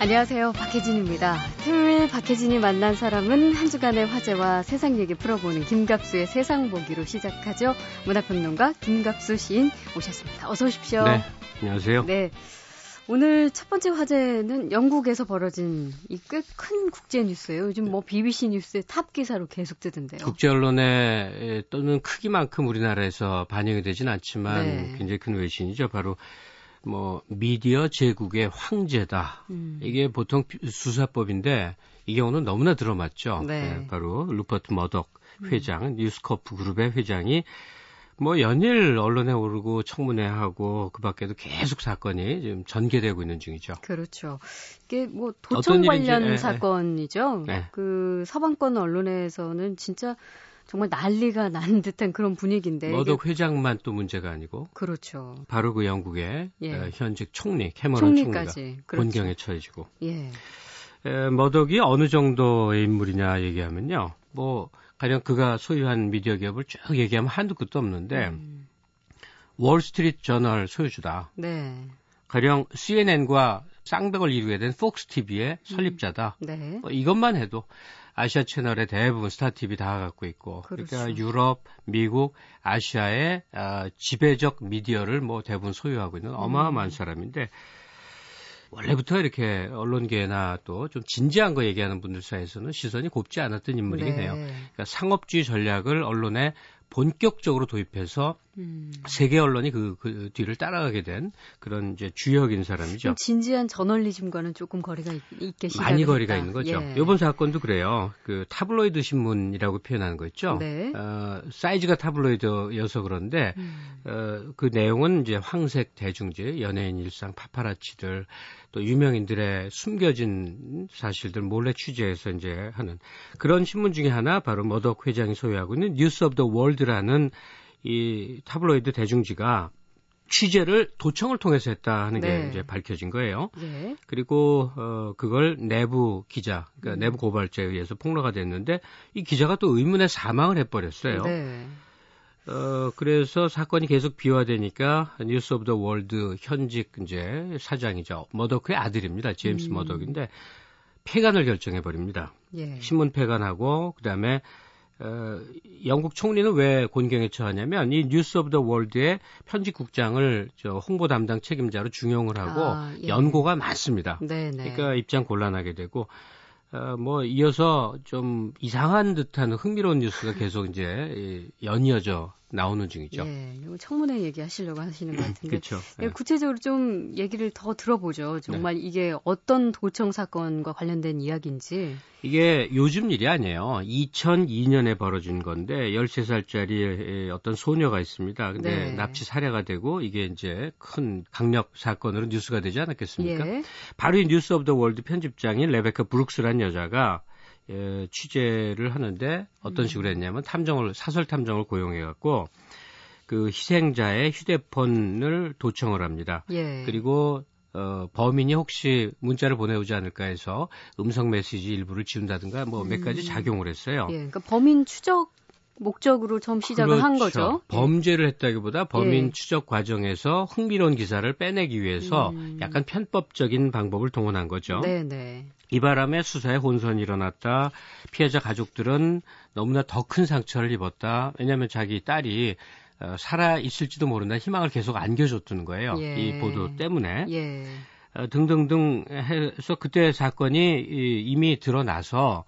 안녕하세요. 박혜진입니다. 토요일 박혜진이 만난 사람은 한 주간의 화제와 세상 얘기 풀어보는 김갑수의 세상 보기로 시작하죠. 문화평론가 김갑수 시인 오셨습니다. 어서 오십시오. 네, 안녕하세요. 네. 오늘 첫 번째 화제는 영국에서 벌어진 이 꽤 큰 국제 뉴스예요. 요즘 뭐 BBC 뉴스의 탑 기사로 계속 뜨던데요. 국제 언론에 떠드는 크기만큼 우리나라에서 반영이 되진 않지만 네. 굉장히 큰 외신이죠. 바로 뭐 미디어 제국의 황제다. 음. 이게 보통 수사법인데 이 경우는 너무나 들어맞죠. 네. 네, 바로 루퍼트 머독 회장, 음. 뉴스커프 그룹의 회장이 뭐 연일 언론에 오르고 청문회 하고 그 밖에도 계속 사건이 지금 전개되고 있는 중이죠. 그렇죠. 이게 뭐 도청 관련 예, 예, 사건이죠. 네. 그 서방권 언론에서는 진짜 정말 난리가 난 듯한 그런 분위기인데. 머덕 회장만 또 문제가 아니고. 그렇죠. 바로 그 영국의 예. 어, 현직 총리 캐머런 총리까지. 그렇죠. 곤경에 처해지고. 예. 에, 머덕이 어느 정도의 인물이냐 얘기하면요. 뭐 가령 그가 소유한 미디어 기업을 쭉 얘기하면 한두 끝도 없는데 음. 월스트리트 저널 소유주다. 네. 가령 CNN과 쌍벽을 이루게 된 폭스 TV의 음. 설립자다. 음. 네. 뭐 이것만 해도 아시아 채널의 대부분 스타 TV 다 갖고 있고 그러니까 그렇죠. 그러니까 유럽, 미국, 아시아의 아, 지배적 미디어를 뭐 대부분 소유하고 있는 어마어마한 음. 사람인데 원래부터 이렇게 언론계나 또 좀 진지한 거 얘기하는 분들 사이에서는 시선이 곱지 않았던 인물이긴 네. 해요. 그러니까 상업주의 전략을 언론에 본격적으로 도입해서 음. 세계 언론이 그, 그, 뒤를 따라가게 된 그런 이제 주역인 사람이죠. 진지한 저널리즘과는 조금 거리가 있, 게 많이 거리가 있는 거죠. 예. 이번 사건도 그래요. 그 타블로이드 신문이라고 표현하는 거 있죠. 네. 어, 사이즈가 타블로이드여서 그런데 음. 어, 그 내용은 이제 황색 대중지, 연예인 일상, 파파라치들 또 유명인들의 숨겨진 사실들 몰래 취재해서 이제 하는 그런 신문 중에 하나 바로 머독 회장이 소유하고 있는 뉴스 오브 더 월드라는 이 타블로이드 대중지가 취재를 도청을 통해서 했다 하는 게 네. 이제 밝혀진 거예요. 네. 그리고 어 그걸 내부 기자, 그러니까 음. 내부 고발자에 의해서 폭로가 됐는데 이 기자가 또 의문의 사망을 해버렸어요. 네. 어 그래서 사건이 계속 비화되니까 뉴스 오브 더 월드 현직 이제 사장이죠. 머덕의 아들입니다. 제임스 음. 머덕인데 폐간을 결정해 버립니다. 예. 신문 폐간하고 그다음에 어, 영국 총리는 왜 곤경에 처하냐면 이 뉴스 오브 더 월드의 편집국장을 저 홍보 담당 책임자로 중용을 하고 아, 예. 연고가 많습니다. 네네. 네. 그러니까 입장 곤란하게 되고 어, 뭐 이어서 좀 이상한 듯한 흥미로운 뉴스가 계속 이제 연이어져 나오는 중이죠. 예, 청문회 얘기하시려고 하시는 것 같은데. 그렇죠. 예. 구체적으로 좀 얘기를 더 들어보죠. 정말 네. 이게 어떤 도청 사건과 관련된 이야기인지. 이게 요즘 일이 아니에요. 2002년에 벌어진 건데 13살짜리 어떤 소녀가 있습니다. 근데 네. 납치 살해가 되고 이게 이제 큰 강력 사건으로 뉴스가 되지 않았겠습니까? 예. 바로 이 뉴스 오브 더 월드 편집장인 레베카 브룩스란 여자가 예, 취재를 하는데 어떤 음. 식으로 했냐면 탐정을 사설 탐정을 고용해 갖고 그 희생자의 휴대폰을 도청을 합니다. 예. 그리고 어, 범인이 혹시 문자를 보내오지 않을까 해서 음성 메시지 일부를 지운다든가 뭐 몇 가지 음. 작용을 했어요. 예, 그러니까 범인 추적 목적으로 처음 시작을 그렇죠. 한 거죠. 범죄를 했다기보다 범인 예. 추적 과정에서 흥미로운 기사를 빼내기 위해서 음. 약간 편법적인 방법을 동원한 거죠. 네네. 네. 이 바람에 수사에 혼선이 일어났다. 피해자 가족들은 너무나 더 큰 상처를 입었다. 왜냐하면 자기 딸이 어, 살아 있을지도 모른다 희망을 계속 안겨줬던 거예요. 예. 이 보도 때문에. 예. 어, 등등등 해서 그때 사건이 이미 드러나서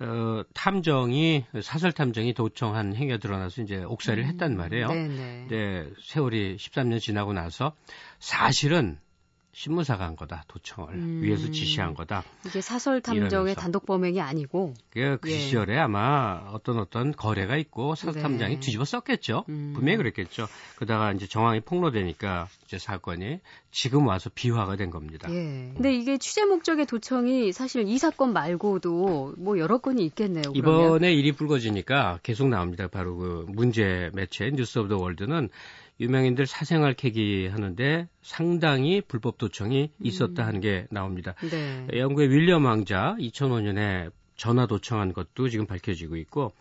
어, 탐정이 사설 탐정이 도청한 행위가 드러나서 이제 옥살이를 음, 했단 말이에요. 네네. 네, 세월이 13년 지나고 나서 사실은 신문사가 한 거다 도청을 음. 위에서 지시한 거다. 이게 사설 탐정의 단독 범행이 아니고. 그, 그 예. 시절에 아마 어떤 어떤 거래가 있고 사설 탐정이 네. 뒤집어 썼겠죠. 음. 분명히 그랬겠죠. 그러다가 이제 정황이 폭로되니까 이제 사건이 지금 와서 비화가 된 겁니다. 예. 근데 이게 취재 목적의 도청이 사실 이 사건 말고도 뭐 여러 건이 있겠네요. 그러면. 이번에 일이 불거지니까 계속 나옵니다. 바로 그 문제 매체 뉴스 오브 더 월드는 유명인들 사생활 캐기 하는데 상당히 불법 도청이 있었다 하는 게 나옵니다. 네. 영국의 윌리엄 왕자 2005년에 전화 도청한 것도 지금 밝혀지고 있고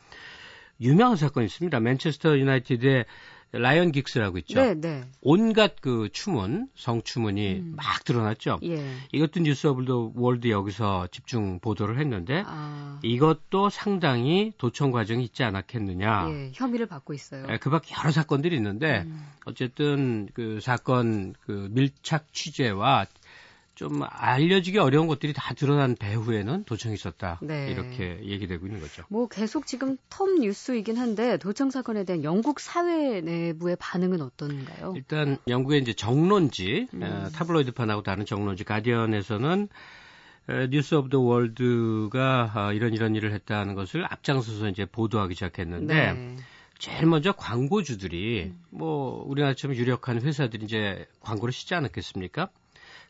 유명한 사건이 있습니다. 맨체스터 유나이티드의 라이언 긱스라고 있죠. 네, 네. 온갖 그 추문, 성추문이 음. 막 드러났죠. 예. 이것도 뉴스 오브 더 월드 여기서 집중 보도를 했는데 아. 이것도 상당히 도청 과정이 있지 않았겠느냐. 예, 혐의를 받고 있어요. 예, 그밖에 여러 사건들이 있는데 음. 어쨌든 그 사건 그 밀착 취재와 좀 알려지기 어려운 것들이 다 드러난 배후에는 도청이 있었다. 네. 이렇게 얘기되고 있는 거죠. 뭐 계속 지금 톱 뉴스이긴 한데 도청 사건에 대한 영국 사회 내부의 반응은 어떤가요? 일단 영국의 이제 정론지 음. 어, 타블로이드판하고 다른 정론지 가디언에서는 뉴스 오브 더 월드가 어, 이런 이런 일을 했다는 것을 앞장서서 이제 보도하기 시작했는데 네. 제일 먼저 광고주들이 음. 뭐 우리나라처럼 유력한 회사들이 이제 광고를 싣지 않았겠습니까?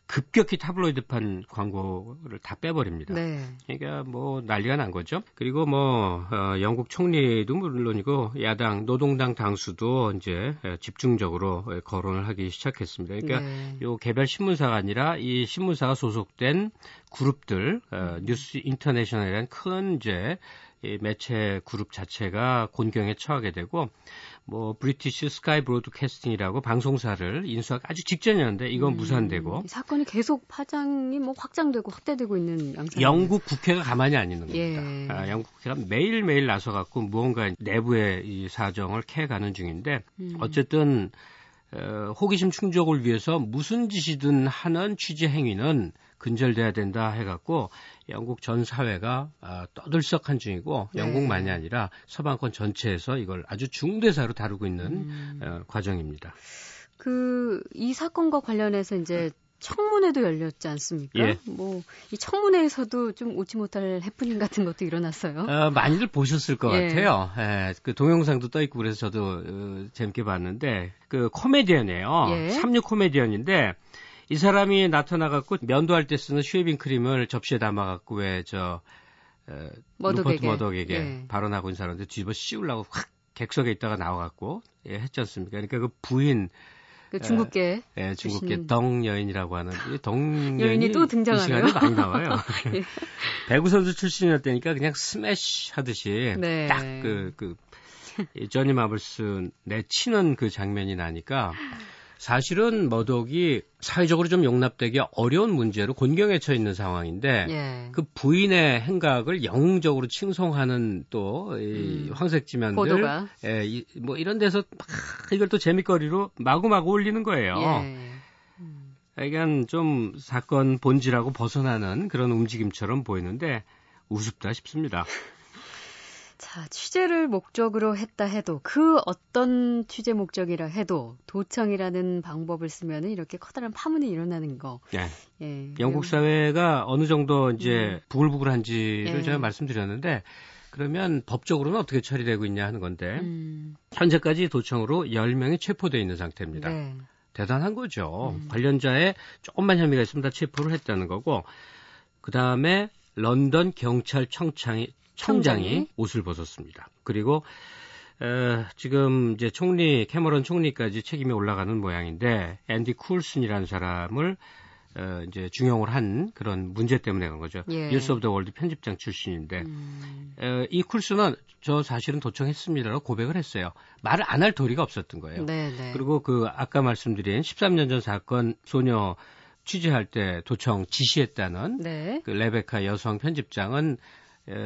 급격히 타블로이드판 광고를 다 빼버립니다. 네. 그러니까 뭐 난리가 난 거죠. 그리고 뭐 어, 영국 총리도 물론이고 야당 노동당 당수도 이제 집중적으로 거론을 하기 시작했습니다. 그러니까 네. 요 개별 신문사가 아니라 이 신문사가 소속된 그룹들 어, 뉴스 인터내셔널이라는 큰 이제 이 매체 그룹 자체가 곤경에 처하게 되고 뭐 브리티시 스카이 브로드캐스팅이라고 방송사를 인수하기 아주 직전이었는데 이건 음, 무산되고 사건이 계속 파장이 뭐 확장되고 확대되고 있는 양상. 영국 국회가 가만히 안 있는 겁니다. 예. 아, 영국 국회가 매일 매일 나서 갖고 무언가 내부의 이 사정을 캐가는 중인데 음. 어쨌든 어, 호기심 충족을 위해서 무슨 짓이든 하는 취재 행위는 근절돼야 된다 해갖고 영국 전 사회가 아, 떠들썩한 중이고 네. 영국만이 아니라 서방권 전체에서 이걸 아주 중대사로 다루고 있는 음. 어, 과정입니다. 그 이 사건과 관련해서 이제 청문회도 열렸지 않습니까? 예. 뭐, 이 청문회에서도 좀 웃지 못할 해프닝 같은 것도 일어났어요. 어, 많이들 보셨을 것 예. 같아요. 예, 그 동영상도 떠 있고 그래서 저도 어, 재밌게 봤는데, 그 코미디언이에요. 예. 36 코미디언인데, 이 사람이 나타나갖고 면도할 때 쓰는 쉐이빙 크림을 접시에 담아갖고 왜 저 어, 머덕에게, 머덕에게 예. 발언하고 있는 사람들 뒤집어 씌우려고 확 객석에 있다가 나와갖고 예, 했지 않습니까? 그러니까 그 부인 그 중국계 예, 중국계 덩 여인이라고 하는 덩 여인이 또 등장하네요. 시간에 많이 나와요. 예. 배구 선수 출신이었다니까 그냥 스매시 하듯이 네. 딱그 그, 그 저니 마블스 내치는 그 장면이 나니까 사실은 머독이 사회적으로 좀 용납되기 어려운 문제로 곤경에 처해 있는 상황인데 예. 그 부인의 행각을 영웅적으로 칭송하는 또이 음. 황색지면들 예, 이, 뭐 이런 데서 막 이걸 또 재밌거리로 마구마구 올리는 거예요. 예. 음. 그러니까 좀 사건 본질하고 벗어나는 그런 움직임처럼 보이는데 우습다 싶습니다. 자, 취재를 목적으로 했다 해도 그 어떤 취재 목적이라 해도 도청이라는 방법을 쓰면 이렇게 커다란 파문이 일어나는 거. 네. 예. 영국 사회가 어느 정도 이제 음. 부글부글한지를 예. 제가 말씀드렸는데 그러면 법적으로는 어떻게 처리되고 있냐 하는 건데 음. 현재까지 도청으로 10명이 체포되어 있는 상태입니다. 네. 대단한 거죠. 음. 관련자의 조금만 혐의가 있으면 다 체포를 했다는 거고 그 다음에 런던 경찰청장이 청장이 옷을 벗었습니다. 그리고 어, 지금 이제 총리 캐머런 총리까지 책임이 올라가는 모양인데 앤디 쿨슨이라는 사람을 어, 이제 중용을 한 그런 문제 때문에 그런 거죠. 예. 뉴스 오브 더 월드 편집장 출신인데 음. 어, 이 쿨슨은 저 사실은 도청했습니다라고 고백을 했어요. 말을 안 할 도리가 없었던 거예요. 네네. 네. 그리고 그 아까 말씀드린 13년 전 사건 소녀 취재할 때 도청 지시했다는 네. 그 레베카 여성 편집장은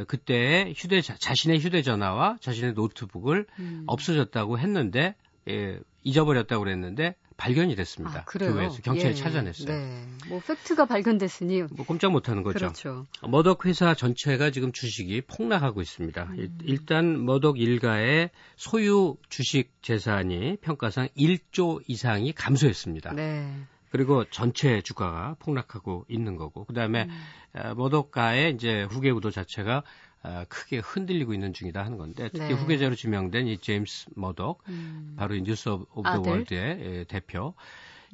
그때 휴대 자신의 휴대전화와 자신의 노트북을 음. 없어졌다고 했는데 예, 잃어버렸다고 그랬는데 발견이 됐습니다. 아, 교회에서 경찰이 예, 찾아냈어요. 네. 뭐 팩트가 발견됐으니 뭐 꼼짝 못하는 거죠. 그렇죠. 머덕 회사 전체가 지금 주식이 폭락하고 있습니다. 음. 일단 머덕 일가의 소유 주식 재산이 평가상 1조 이상이 감소했습니다. 네. 그리고 전체 주가가 폭락하고 있는 거고 그다음에 음. 어, 머덕가의 이제 후계 구도 자체가 어, 크게 흔들리고 있는 중이다 하는 건데 특히 네. 후계자로 지명된 이 제임스 머덕 음. 바로 이 뉴스 오브 더 월드의 예, 대표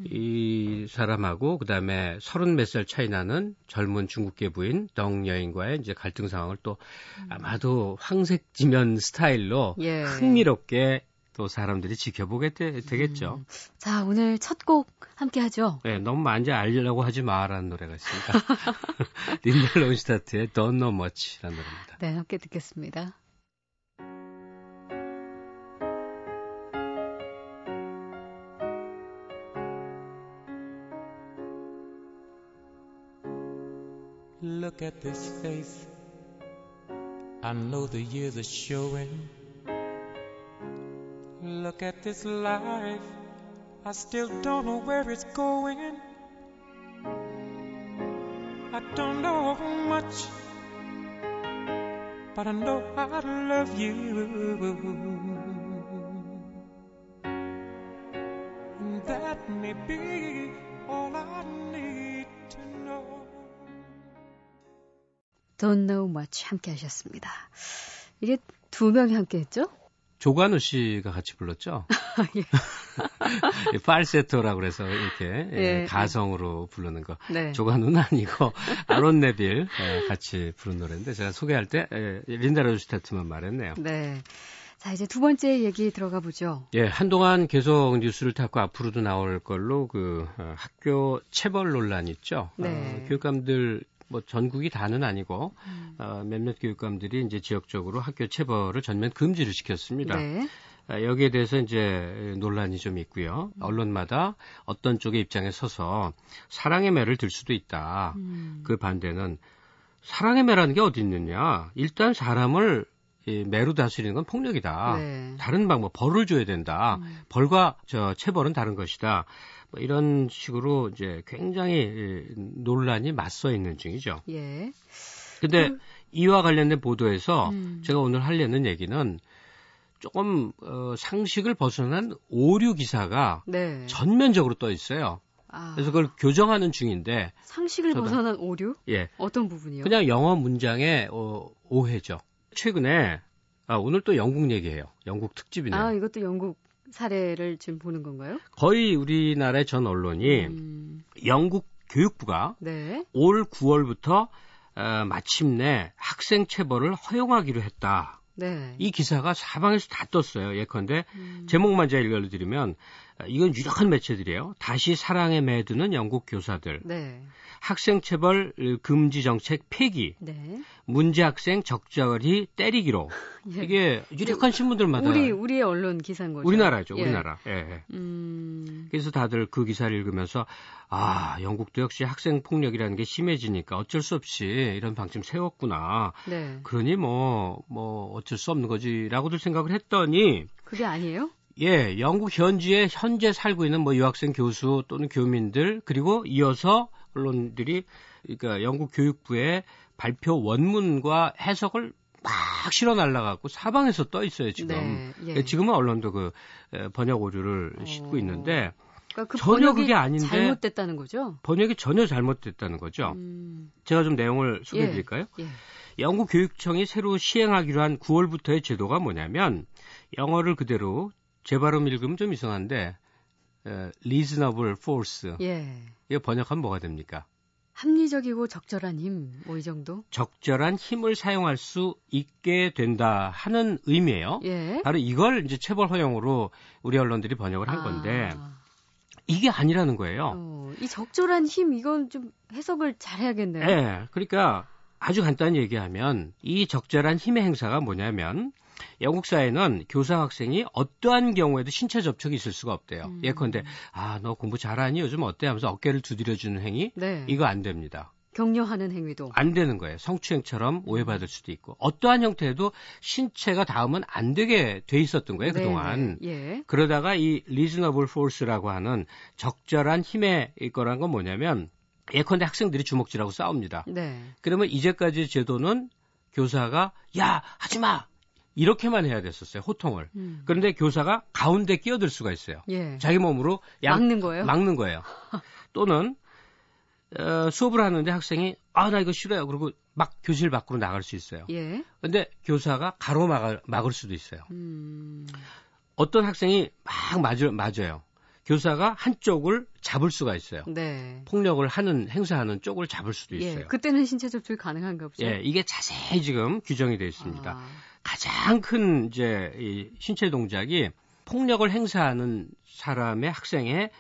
음. 이 사람하고 그다음에 서른 몇 살 차이 나는 젊은 중국계 부인 덩 여인과의 이제 갈등 상황을 또 음. 아마도 황색 지면 스타일로 예. 흥미롭게 또 사람들이 지켜보게 되, 겠죠 음. 자, 오늘 첫 곡 함께 하죠. 네, 너무 많이 알려고 하지 마라는 노래가 있습니다. 린델 론스타트의 Don't Know Much라는 노래입니다. 네, 함께 듣겠습니다. Look at this face. I know the years are showing. Look at this life. I still don't know where it's going. I don't know much, but I know I love you. And that may be all I need to know. Don't know much 함께 하셨습니다. 이게 두 명이 함께 했죠? 조관우 씨가 같이 불렀죠. 예. 팔세토라고 그래서 이렇게 예, 예. 가성으로 부르는 거. 네. 조관우는 아니고 아론 네빌 예, 같이 부른 노래인데 제가 소개할 때 예, 린다 로스테트만 말했네요. 네. 자, 이제 두 번째 얘기 들어가 보죠. 예, 한동안 계속 뉴스를 타고 앞으로도 나올 걸로 그 어, 학교 체벌 논란 있죠. 네. 어, 교육감들 뭐 전국이 다는 아니고 음. 어, 몇몇 교육감들이 이제 지역적으로 학교 체벌을 전면 금지를 시켰습니다. 네. 어, 여기에 대해서 이제 논란이 좀 있고요. 음. 언론마다 어떤 쪽의 입장에 서서 사랑의 매를 들 수도 있다. 음. 그 반대는 사랑의 매라는 게 어디 있느냐. 일단 사람을 이 매로 다스리는 건 폭력이다. 네. 다른 방법, 벌을 줘야 된다. 음. 벌과 저 체벌은 다른 것이다. 뭐 이런 식으로 이제 굉장히 논란이 맞서 있는 중이죠. 예. 근데 그, 이와 관련된 보도에서 음. 제가 오늘 하려는 얘기는 조금 어, 상식을 벗어난 오류 기사가 네. 전면적으로 떠 있어요. 아. 그래서 그걸 교정하는 중인데 상식을 저도, 벗어난 오류? 예. 어떤 부분이요? 그냥 영어 문장의 어, 오해죠. 최근에 아, 오늘 또 영국 얘기해요. 영국 특집이네요. 아, 이것도 영국 사례를 지금 보는 건가요? 거의 우리나라의 전 언론이 음. 영국 교육부가 네. 올 9월부터 어, 마침내 학생 체벌을 허용하기로 했다. 네. 이 기사가 사방에서 다 떴어요. 예컨대 음. 제목만 제가 읽어드리면 어, 이건 유력한 매체들이에요. 다시 사랑에 매드는 영국 교사들. 네. 학생 체벌 금지 정책 폐기, 네. 문제 학생 적절히 때리기로 예. 이게 유력한 신문들마다 우리 우리의 언론 기사인 거죠. 우리나라죠, 예. 우리나라. 예. 예. 음... 그래서 다들 그 기사를 읽으면서 아 영국도 역시 학생 폭력이라는 게 심해지니까 어쩔 수 없이 이런 방침 세웠구나. 네. 그러니 뭐뭐 뭐 어쩔 수 없는 거지라고들 생각을 했더니 그게 아니에요? 예, 영국 현지에 현재 살고 있는 뭐 유학생 교수 또는 교민들 그리고 이어서 언론들이 그러니까 영국 교육부의 발표 원문과 해석을 막 실어 날라갖고 사방에서 떠 있어요 지금. 네, 예. 예. 지금은 언론도 그 번역 오류를 어... 싣고 있는데 그러니까 그 전혀 그게 아닌데 잘못됐다는 거죠. 번역이 전혀 잘못됐다는 거죠. 음... 제가 좀 내용을 소개해드릴까요? 예, 예. 영국 교육청이 새로 시행하기로 한 9월부터의 제도가 뭐냐면 영어를 그대로 제 발음 읽으면 좀 이상한데 에, reasonable force. 예. 이거 번역하면 뭐가 됩니까? 합리적이고 적절한 힘, 뭐 이 정도? 적절한 힘을 사용할 수 있게 된다 하는 의미예요. 예. 바로 이걸 이제 체벌 허용으로 우리 언론들이 번역을 한 아. 건데 이게 아니라는 거예요. 어, 이 적절한 힘 이건 좀 해석을 잘 해야겠네요. 네. 그러니까 아주 간단히 얘기하면 이 적절한 힘의 행사가 뭐냐면 영국 사회는 교사 학생이 어떠한 경우에도 신체 접촉이 있을 수가 없대요. 음. 예컨대 아 너 공부 잘하니 요즘 어때 하면서 어깨를 두드려주는 행위 네. 이거 안 됩니다. 격려하는 행위도 안 되는 거예요. 성추행처럼 오해받을 수도 있고 어떠한 형태도 신체가 닿으면 안 되게 돼 있었던 거예요 네, 그동안. 네, 예. 그러다가 이 reasonable force라고 하는 적절한 힘의 거란 건 뭐냐면 예컨대 학생들이 주먹질하고 싸웁니다. 네. 그러면 이제까지 제도는 교사가 야 하지 마 이렇게만 해야 됐었어요 호통을. 음. 그런데 교사가 가운데 끼어들 수가 있어요. 예. 자기 몸으로 양, 막는 거예요. 막는 거예요. 또는 어, 수업을 하는데 학생이 아 나 이거 싫어요. 그리고 막 교실 밖으로 나갈 수 있어요. 예. 근데 교사가 가로막을 막을 수도 있어요. 음. 어떤 학생이 막 맞을, 맞아요. 교사가 한쪽을 잡을 수가 있어요. 네. 폭력을 하는 행사하는 쪽을 잡을 수도 예, 있어요. 예, 그때는 신체 접촉이 가능한가 보죠. 예, 이게 자세히 지금 규정이 되어 있습니다. 아. 가장 큰 이제 이 신체 동작이 폭력을 행사하는 사람의 학생의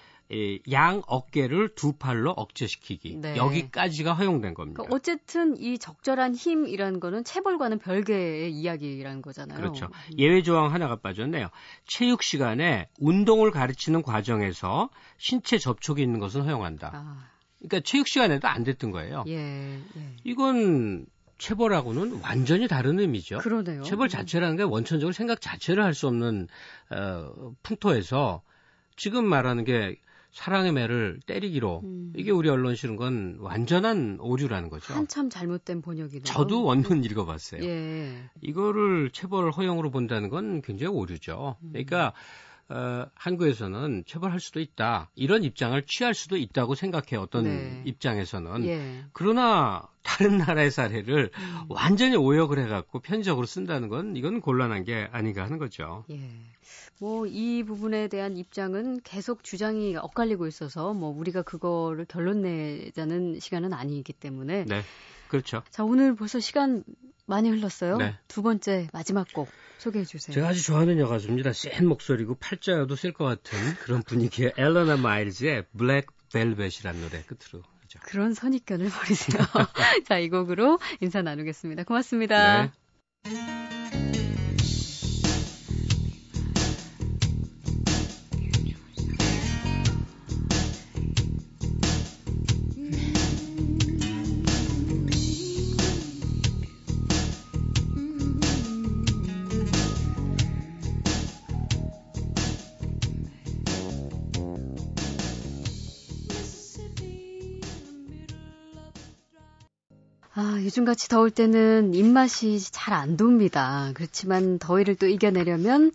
양 어깨를 두 팔로 억제시키기 네. 여기까지가 허용된 겁니다. 그러니까 어쨌든 이 적절한 힘이라는 거는 체벌과는 별개의 이야기라는 거잖아요. 그렇죠. 음. 예외 조항 하나가 빠졌네요. 체육 시간에 운동을 가르치는 과정에서 신체 접촉이 있는 것은 허용한다. 아. 그러니까 체육 시간에도 안 됐던 거예요. 예, 예. 이건 체벌하고는 완전히 다른 의미죠. 그러네요. 체벌 자체라는 게 원천적으로 생각 자체를 할 수 없는 어, 풍토에서 지금 말하는 게 사랑의 매를 때리기로 음. 이게 우리 언론 실은 건 완전한 오류라는 거죠. 한참 잘못된 번역이네요. 저도 원문 읽어봤어요. 예. 이거를 체벌 허용으로 본다는 건 굉장히 오류죠. 음. 그러니까 어, 한국에서는 처벌할 수도 있다. 이런 입장을 취할 수도 있다고 생각해 어떤 네. 입장에서는. 예. 그러나 다른 나라의 사례를 음. 완전히 오역을 해갖고 편적으로 쓴다는 건 이건 곤란한 게 아닌가 하는 거죠. 예. 뭐 이 부분에 대한 입장은 계속 주장이 엇갈리고 있어서 뭐 우리가 그거를 결론 내자는 시간은 아니기 때문에. 네. 그렇죠. 자, 오늘 벌써 시간 많이 흘렀어요. 네. 두 번째 마지막 곡 소개해 주세요. 제가 아주 좋아하는 여가수입니다. 센 목소리고 팔자여도 쓸 것 같은 그런 분위기의 엘러나 마일즈의 블랙 벨벳이라는 노래 끝으로 하죠. 그런 선입견을 버리세요. 자, 이 곡으로 인사 나누겠습니다. 고맙습니다. 네. 아, 요즘같이 더울 때는 입맛이 잘 안 돕니다. 그렇지만 더위를 또 이겨내려면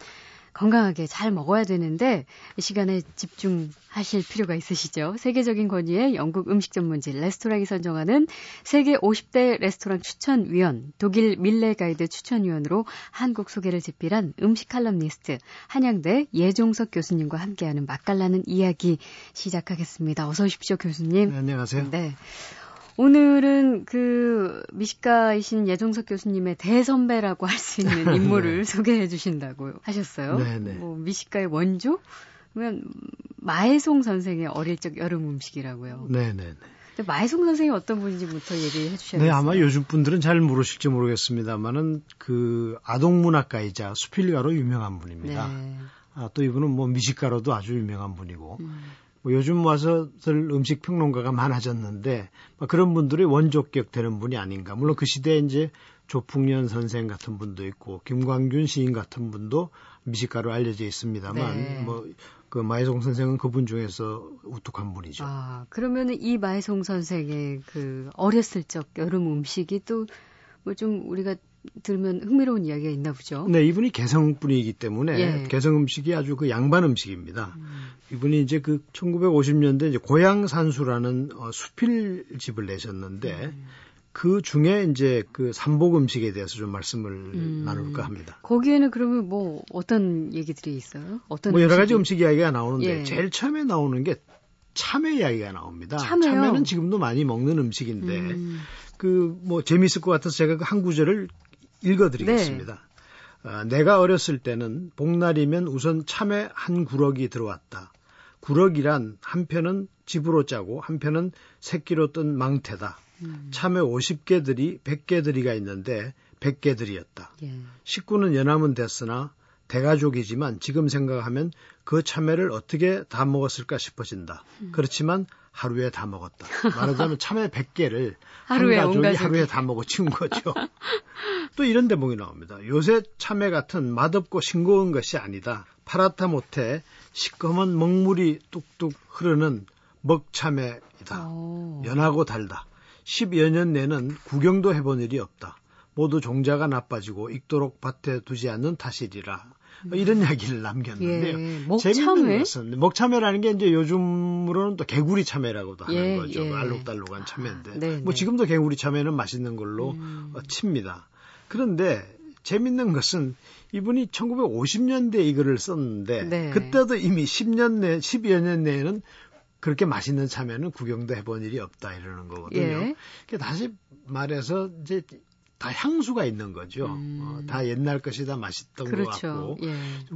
건강하게 잘 먹어야 되는데 이 시간에 집중하실 필요가 있으시죠. 세계적인 권위의 영국 음식 전문지 레스토랑이 선정하는 세계 50대 레스토랑 추천위원, 독일 밀레 가이드 추천위원으로 한국 소개를 집필한 음식 칼럼니스트 한양대 예종석 교수님과 함께하는 맛깔나는 이야기 시작하겠습니다. 어서 오십시오, 교수님. 네, 안녕하세요. 네. 오늘은 그 미식가이신 예종석 교수님의 대선배라고 할 수 있는 네. 인물을 네. 소개해 주신다고 하셨어요. 네 네. 뭐 미식가의 원조? 그러면 마혜송 선생의 어릴 적 여름 음식이라고요. 네 네네. 근데 마혜송 선생이 어떤 분인지부터 얘기해 주셔야겠어요. 네, 아마 요즘 분들은 잘 모르실지 모르겠습니다만은 그 아동 문학가이자 수필가로 유명한 분입니다. 네. 아, 또 이분은 뭐 미식가로도 아주 유명한 분이고 음. 뭐 요즘 와서들 음식 평론가가 많아졌는데 뭐 그런 분들이 원조격 되는 분이 아닌가. 물론 그 시대에 이제 조풍년 선생 같은 분도 있고 김광균 시인 같은 분도 미식가로 알려져 있습니다만 네. 뭐그 마혜송 선생은 그분 중에서 우뚝한 분이죠. 아 그러면 은 이 마혜송 선생의 그 어렸을 적 여름 음식이 또 뭐 좀 우리가 들으면 흥미로운 이야기가 있나 보죠. 네, 이분이 개성 분이기 때문에 예. 개성 음식이 아주 그 양반 음식입니다. 음. 이분이 이제 그 1950년대 이제 고향 산수라는 어, 수필 집을 내셨는데 음. 그 중에 이제 그 삼복 음식에 대해서 좀 말씀을 음. 나눌까 합니다. 거기에는 그러면 뭐 어떤 얘기들이 있어요? 어떤 뭐 여러 가지 음식 이야기가 나오는데 예. 제일 처음에 나오는 게 참외 이야기가 나옵니다. 참외요? 참외는 지금도 많이 먹는 음식인데 음. 그뭐 재미있을 것 같아서 제가 그 한 구절을 읽어드리겠습니다. 네. 어, 내가 어렸을 때는 복날이면 우선 참외 한 구럭이 들어왔다. 구럭이란 한편은 집으로 짜고 한편은 새끼로 뜬 망태다. 음. 참외 50개들이 100개들이가 있는데 100개들이었다. 예. 식구는 연함은 됐으나 대가족이지만 지금 생각하면 그 참외를 어떻게 다 먹었을까 싶어진다. 음. 그렇지만 하루에 다 먹었다. 말하자면 참외 100개를 하루에 한 가족이 하루에 다 먹어 치운 거죠. 또 이런 대목이 나옵니다. 요새 참외 같은 맛없고 싱거운 것이 아니다. 파랗다 못해 시꺼먼 먹물이 뚝뚝 흐르는 먹참외이다. 오. 연하고 달다. 10여 년 내는 구경도 해본 일이 없다. 모두 종자가 나빠지고 익도록 밭에 두지 않는 탓이리라. 뭐 이런 이야기를 남겼는데요. 예, 먹참외? 재밌는 것은 먹참외라는 게 이제 요즘으로는 또 개구리 참외라고도 하는 예, 거죠. 예. 알록달록한 참외인데 아, 네, 뭐 네. 지금도 개구리 참외는 맛있는 걸로 음. 어, 칩니다. 그런데 재밌는 것은 이분이 1950년대 이거를 썼는데 네. 그때도 이미 10년 내 10여 년 내에는 그렇게 맛있는 참외는 구경도 해본 일이 없다 이러는 거거든요. 예. 다시 말해서 이제 다 향수가 있는 거죠. 음. 어, 다 옛날 것이 다 맛있던 그렇죠. 것 같고 예.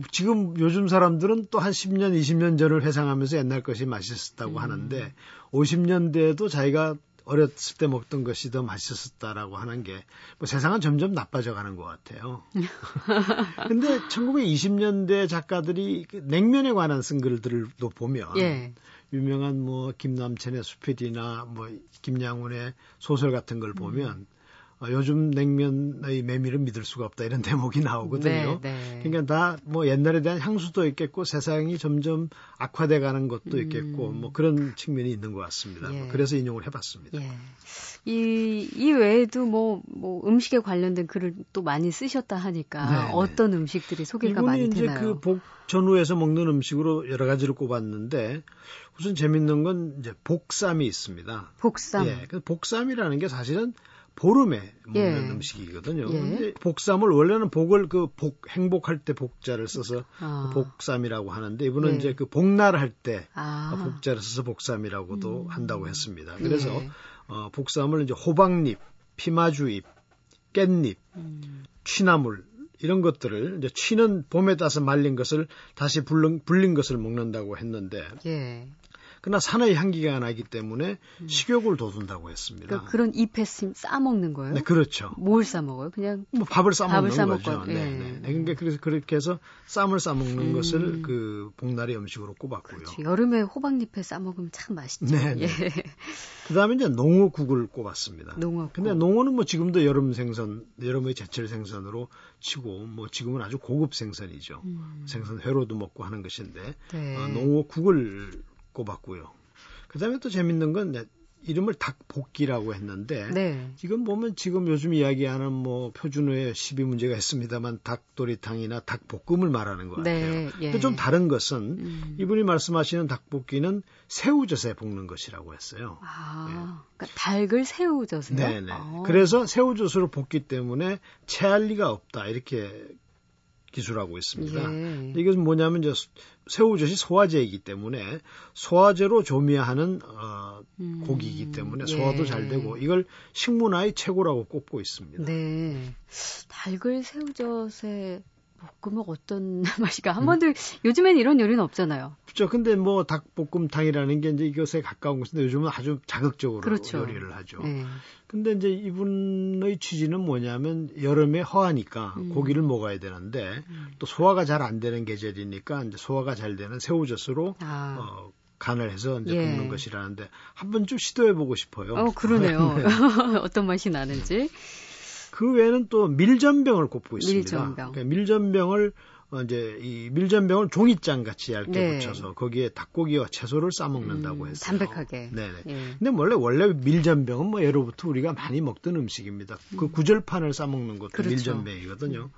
지금 요즘 사람들은 또 한 10년, 20년 전을 회상하면서 옛날 것이 맛있었다고 음. 하는데 50년대에도 자기가 어렸을 때 먹던 것이 더 맛있었다라고 하는 게 뭐 세상은 점점 나빠져 가는 것 같아요. 근데 1920년대 작가들이 그 냉면에 관한 쓴 글들도 보면 예. 유명한 뭐 김남천의 수필이나 뭐 김양훈의 소설 같은 걸 보면 음. 어, 요즘 냉면의 메밀을 믿을 수가 없다 이런 대목이 나오거든요. 네, 네. 그러니까 다 뭐 옛날에 대한 향수도 있겠고 세상이 점점 악화돼 가는 것도 있겠고 음. 뭐 그런 측면이 있는 것 같습니다. 예. 그래서 인용을 해봤습니다. 예. 이, 이 외에도 뭐, 뭐 음식에 관련된 글을 또 많이 쓰셨다 하니까 네, 네. 어떤 음식들이 소개가 많이 되나요? 이제 그 복, 전후에서 먹는 음식으로 여러 가지를 꼽았는데 우선 재밌는 건 이제 복쌈이 있습니다. 복쌈. 예. 그 복쌈이라는 게 사실은 보름에 먹는 예. 음식이거든요. 예. 근데 복삼을 원래는 복을 그 복 행복할 때 복자를 써서 아. 복삼이라고 하는데 이분은 예. 이제 그 복날 할때 아. 복자를 써서 복삼이라고도 음. 한다고 했습니다. 그래서 예. 어, 복삼을 이제 호박잎, 피마주잎, 깻잎, 음. 취나물 이런 것들을 이제 취는 봄에 따서 말린 것을 다시 불른, 불린 것을 먹는다고 했는데 예. 그러나 산의 향기가 나기 때문에 음. 식욕을 돋운다고 했습니다. 그러니까 그런 잎에 싸 먹는 거예요? 네, 그렇죠. 뭘 싸 먹어요? 그냥 뭐 밥을 싸 먹는 거죠. 네, 네, 네. 그러니까 그래서 그렇게 해서 쌈을 싸 먹는 음. 것을 그 복날의 음식으로 꼽았고요. 그렇지. 여름에 호박잎에 싸 먹으면 참 맛있죠. 네. 네. 예. 그다음에 이제 농어국을 꼽았습니다. 농어국. 근데 농어는 뭐 지금도 여름 생선, 여름의 제철 생선으로 치고 뭐 지금은 아주 고급 생선이죠. 음. 생선 회로도 먹고 하는 것인데 네. 어, 농어국을 꼽았고요. 그다음에 또 재밌는 건 이름을 닭볶기라고 했는데 네. 지금 보면 지금 요즘 이야기하는 뭐 표준어에 12문제가 있습니다만 닭도리탕이나 닭볶음을 말하는 것 같아요. 네, 예. 근데 좀 다른 것은 음. 이분이 말씀하시는 닭볶기는 새우젓에 볶는 것이라고 했어요. 아, 네. 그러니까 닭을 새우젓에. 네네. 아. 그래서 새우젓으로 볶기 때문에 체할 리가 없다 이렇게 기술하고 있습니다. 예. 이것은 뭐냐면 이제 새우젓이 소화제이기 때문에 소화제로 조미하는 어, 음. 고기이기 때문에 소화도 예. 잘 되고 이걸 식문화의 최고라고 꼽고 있습니다. 네. 닭을 새우젓에 볶음은 어떤 맛이가 한 음. 번도 요즘엔 이런 요리는 없잖아요. 그렇죠. 근데 뭐 닭볶음탕이라는 게 이제 이것에 가까운 것인데 요즘은 아주 자극적으로 그렇죠. 요리를 하죠. 네. 근데 이제 이분의 취지는 뭐냐면 여름에 허하니까 음. 고기를 먹어야 되는데 음. 또 소화가 잘 안 되는 계절이니까 이제 소화가 잘 되는 새우젓으로 아. 어, 간을 해서 이제 예. 굽는 것이라는데 한 번쯤 시도해 보고 싶어요. 어, 그러네요. 네. 어떤 맛이 나는지. 그 외에는 또 밀전병을 꼽고 있습니다. 밀전병. 그러니까 밀전병을 어, 이제 이 밀전병을 종이장 같이 얇게 네. 붙여서 거기에 닭고기와 채소를 싸 먹는다고 음, 했어요. 담백하게. 네네. 예. 근데 원래 원래 밀전병은 뭐 예로부터 우리가 많이 먹던 음식입니다. 그 음. 그 구절판을 싸 먹는 것도 그렇죠. 밀전병이거든요. 음.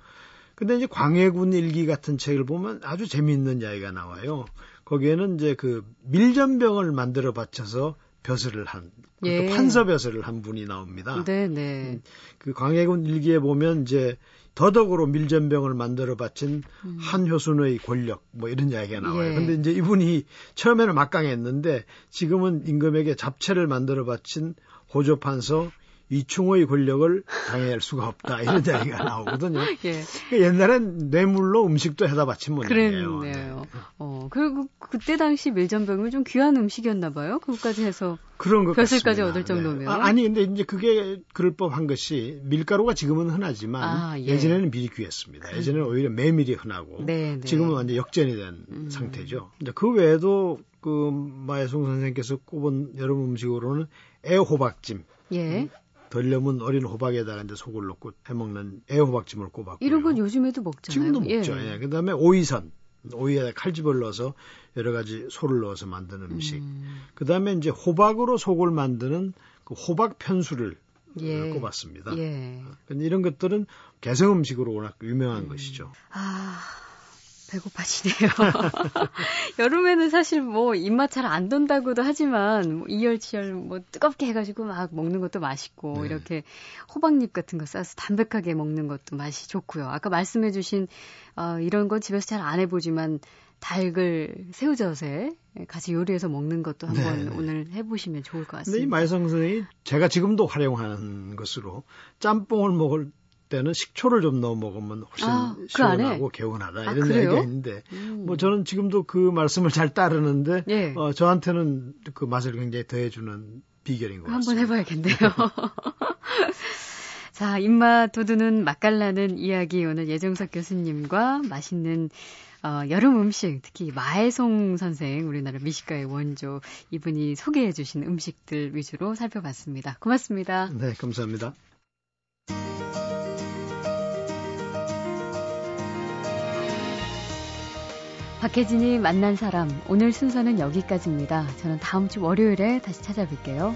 근데 이제 광해군 일기 같은 책을 보면 아주 재미있는 이야기가 나와요. 거기에는 이제 그 밀전병을 만들어 바쳐서 벼슬을 한, 예. 판서 벼슬을 한 분이 나옵니다. 네네. 네. 음, 그 광해군 일기에 보면 이제 더덕으로 밀전병을 만들어 바친 음. 한효순의 권력 뭐 이런 이야기가 나와요. 예. 근데 이제 이분이 처음에는 막강했는데 지금은 임금에게 잡채를 만들어 바친 호조 판서 이충호의 권력을 당해낼 수가 없다 이런 이야기가 나오거든요. 예. 그러니까 옛날엔 뇌물로 음식도 해다 바친 모양이에요. 그랬네요. 네. 어, 그리고 그때 당시 밀전병이 좀 귀한 음식이었나 봐요. 그것까지 해서 그런 것 벼슬까지 얻을 네. 정도면. 네. 아, 니 근데 이제 그게 그럴 법한 것이 밀가루가 지금은 흔하지만 아, 예. 전에는 밀이 귀했습니다. 예전에는 오히려 메밀이 흔하고 네, 네. 지금은 완전 역전이 된 음. 상태죠. 근데 그 외에도 그 마혜송 선생님께서 꼽은 여러 음식으로는 애호박찜. 예. 음, 덜려면 어린 호박에다가 이제 속을 넣고 해먹는 애호박찜을 꼽았고요. 이런 건 요즘에도 먹잖아요. 지금도 먹죠. 예. 예. 그다음에 오이선. 오이에다 칼집을 넣어서 여러 가지 소를 넣어서 만드는 음식. 음. 그다음에 이제 호박으로 속을 만드는 그 호박 편수를 예. 꼽았습니다. 예. 이런 것들은 개성 음식으로 워낙 유명한 음. 것이죠. 아. 배고파지네요. 여름에는 사실 뭐 입맛 잘 안 돈다고도 하지만 뭐 이열치열 뭐 뜨겁게 해가지고 막 먹는 것도 맛있고 네. 이렇게 호박잎 같은 거 싸서 담백하게 먹는 것도 맛이 좋고요. 아까 말씀해주신 어, 이런 거 집에서 잘 안 해보지만 닭을 새우젓에 같이 요리해서 먹는 것도 한번 네. 오늘 해보시면 좋을 것 같습니다. 근데 이 마이성 선생이 제가 지금도 활용하는 것으로 짬뽕을 먹을 때는 식초를 좀 넣어 먹으면 훨씬 아, 그 시원하고 그 개운하다 아, 이런 그래요? 얘기가 있는데 음. 뭐 저는 지금도 그 말씀을 잘 따르는데 예. 어, 저한테는 그 맛을 굉장히 더해주는 비결인 것 같습니다. 한번 해봐야겠네요. 자, 입맛 돋우는 맛깔나는 이야기 오늘 예정석 교수님과 맛있는 어, 여름 음식, 특히 마해송 선생, 우리나라 미식가의 원조, 이분이 소개해 주신 음식들 위주로 살펴봤습니다. 고맙습니다. 네, 감사합니다. 박혜진이 만난 사람, 오늘 순서는 여기까지입니다. 저는 다음 주 월요일에 다시 찾아뵐게요.